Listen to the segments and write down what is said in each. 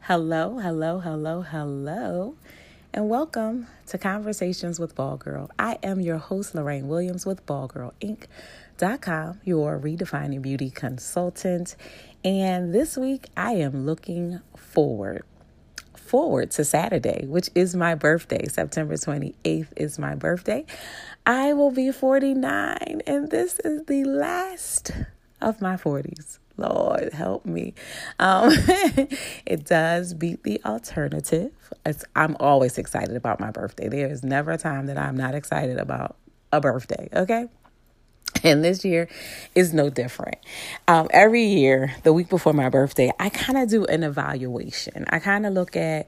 Hello, hello, hello, hello, and welcome to Conversations with Bald Girl. I am your host, Lorraine Williams with BaldGirlInc.com, your redefining beauty consultant. And this week, I am looking forward forward to Saturday, which is my birthday. September 28th is my birthday. I will be 49, and this is the last of my 40s. Lord, help me. Um, it does beat the alternative. It's, I'm always excited about my birthday. There is never a time that I'm not excited about a birthday, okay? And this year is no different. Um, every year, the week before my birthday, I kind of do an evaluation. I kind of look at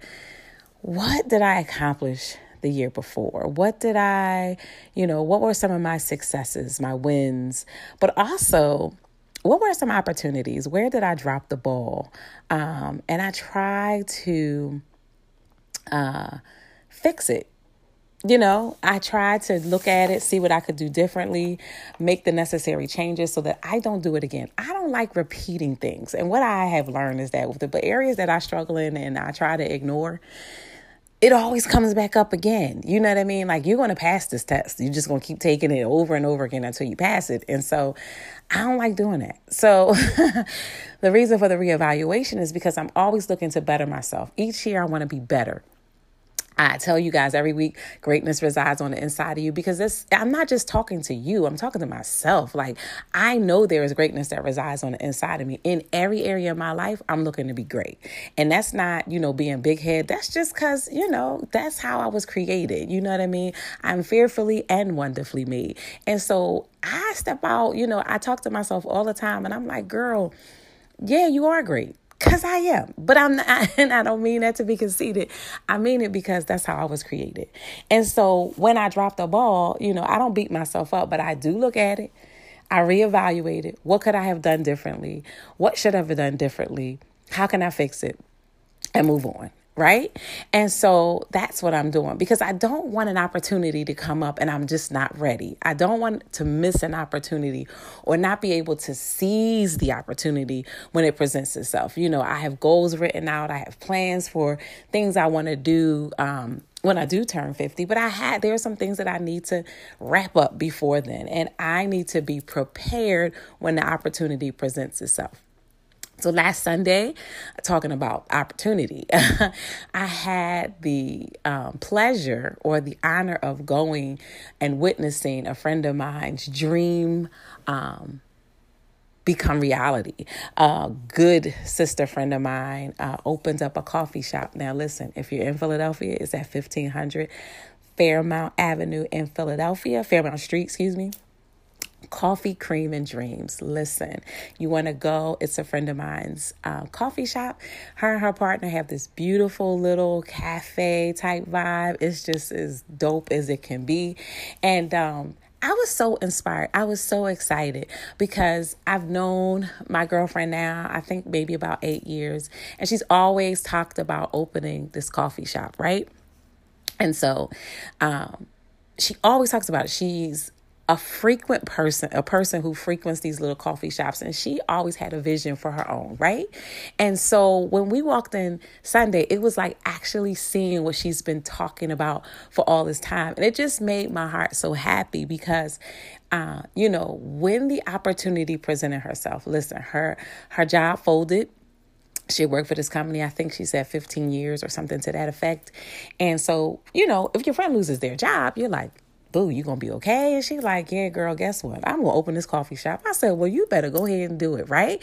what did I accomplish the year before? What did I, you know, what were some of my successes, my wins? But also, what were some opportunities? Where did I drop the ball? Um, and I try to uh, fix it. You know, I try to look at it, see what I could do differently, make the necessary changes so that I don't do it again. I don't like repeating things. And what I have learned is that with the areas that I struggle in and I try to ignore, it always comes back up again. You know what I mean? Like you're going to pass this test. You're just going to keep taking it over and over again until you pass it. And so I don't like doing that. So the reason for the reevaluation is because I'm always looking to better myself. Each year I want to be better. I tell you guys every week, greatness resides on the inside of you because this, I'm not just talking to you, I'm talking to myself. Like, I know there is greatness that resides on the inside of me. In every area of my life, I'm looking to be great. And that's not, you know, being big head. That's just because, you know, that's how I was created. You know what I mean? I'm fearfully and wonderfully made. And so I step out, you know, I talk to myself all the time and I'm like, girl, yeah, you are great. Cause I am, but I'm not, and I don't mean that to be conceited. I mean it because that's how I was created. And so when I drop the ball, you know, I don't beat myself up, but I do look at it. I reevaluate it. What could I have done differently? What should I have done differently? How can I fix it? And move on right? And so that's what I'm doing because I don't want an opportunity to come up and I'm just not ready. I don't want to miss an opportunity or not be able to seize the opportunity when it presents itself. You know, I have goals written out, I have plans for things I want to do. Um, when I do turn 50, but I had there are some things that I need to wrap up before then, and I need to be prepared when the opportunity presents itself. So last Sunday, talking about opportunity, I had the um, pleasure or the honor of going and witnessing a friend of mine's dream um, become reality. A good sister friend of mine uh, opened up a coffee shop. Now, listen, if you're in Philadelphia, it's at 1500 Fairmount Avenue in Philadelphia, Fairmount Street, excuse me. Coffee, Cream, and Dreams. Listen, you want to go? It's a friend of mine's uh, coffee shop. Her and her partner have this beautiful little cafe type vibe. It's just as dope as it can be. And um, I was so inspired. I was so excited because I've known my girlfriend now, I think maybe about eight years, and she's always talked about opening this coffee shop, right? And so um, she always talks about it. She's a frequent person, a person who frequents these little coffee shops, and she always had a vision for her own, right? And so when we walked in Sunday, it was like actually seeing what she's been talking about for all this time. And it just made my heart so happy because uh, you know, when the opportunity presented herself, listen, her her job folded she worked for this company i think she said 15 years or something to that effect and so you know if your friend loses their job you're like boo, you gonna be okay? And she's like, yeah, girl, guess what? I'm gonna open this coffee shop. I said, well, you better go ahead and do it, right?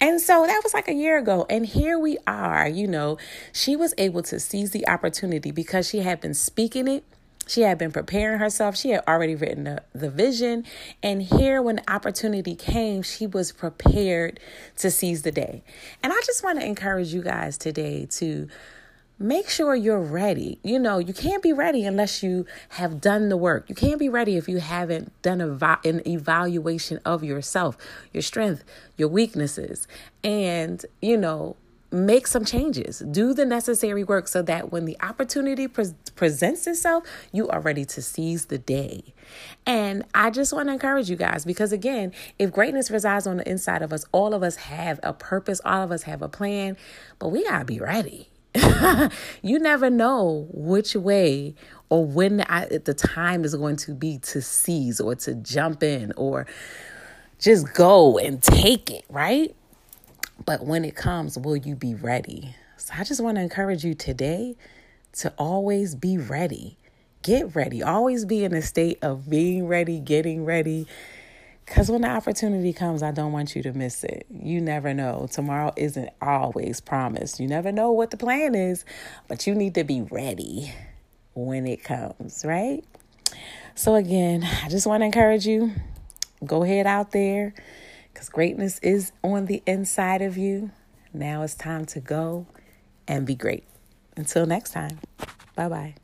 And so that was like a year ago. And here we are, you know, she was able to seize the opportunity because she had been speaking it. She had been preparing herself. She had already written the, the vision. And here, when the opportunity came, she was prepared to seize the day. And I just want to encourage you guys today to make sure you're ready. You know, you can't be ready unless you have done the work. You can't be ready if you haven't done a, an evaluation of yourself, your strength, your weaknesses. And, you know, make some changes. Do the necessary work so that when the opportunity pre- presents itself, you are ready to seize the day. And I just want to encourage you guys because, again, if greatness resides on the inside of us, all of us have a purpose, all of us have a plan, but we got to be ready. you never know which way or when the, the time is going to be to seize or to jump in or just go and take it, right? But when it comes, will you be ready? So I just want to encourage you today to always be ready. Get ready. Always be in a state of being ready, getting ready. Because when the opportunity comes, I don't want you to miss it. You never know. Tomorrow isn't always promised. You never know what the plan is, but you need to be ready when it comes, right? So, again, I just want to encourage you go ahead out there because greatness is on the inside of you. Now it's time to go and be great. Until next time, bye bye.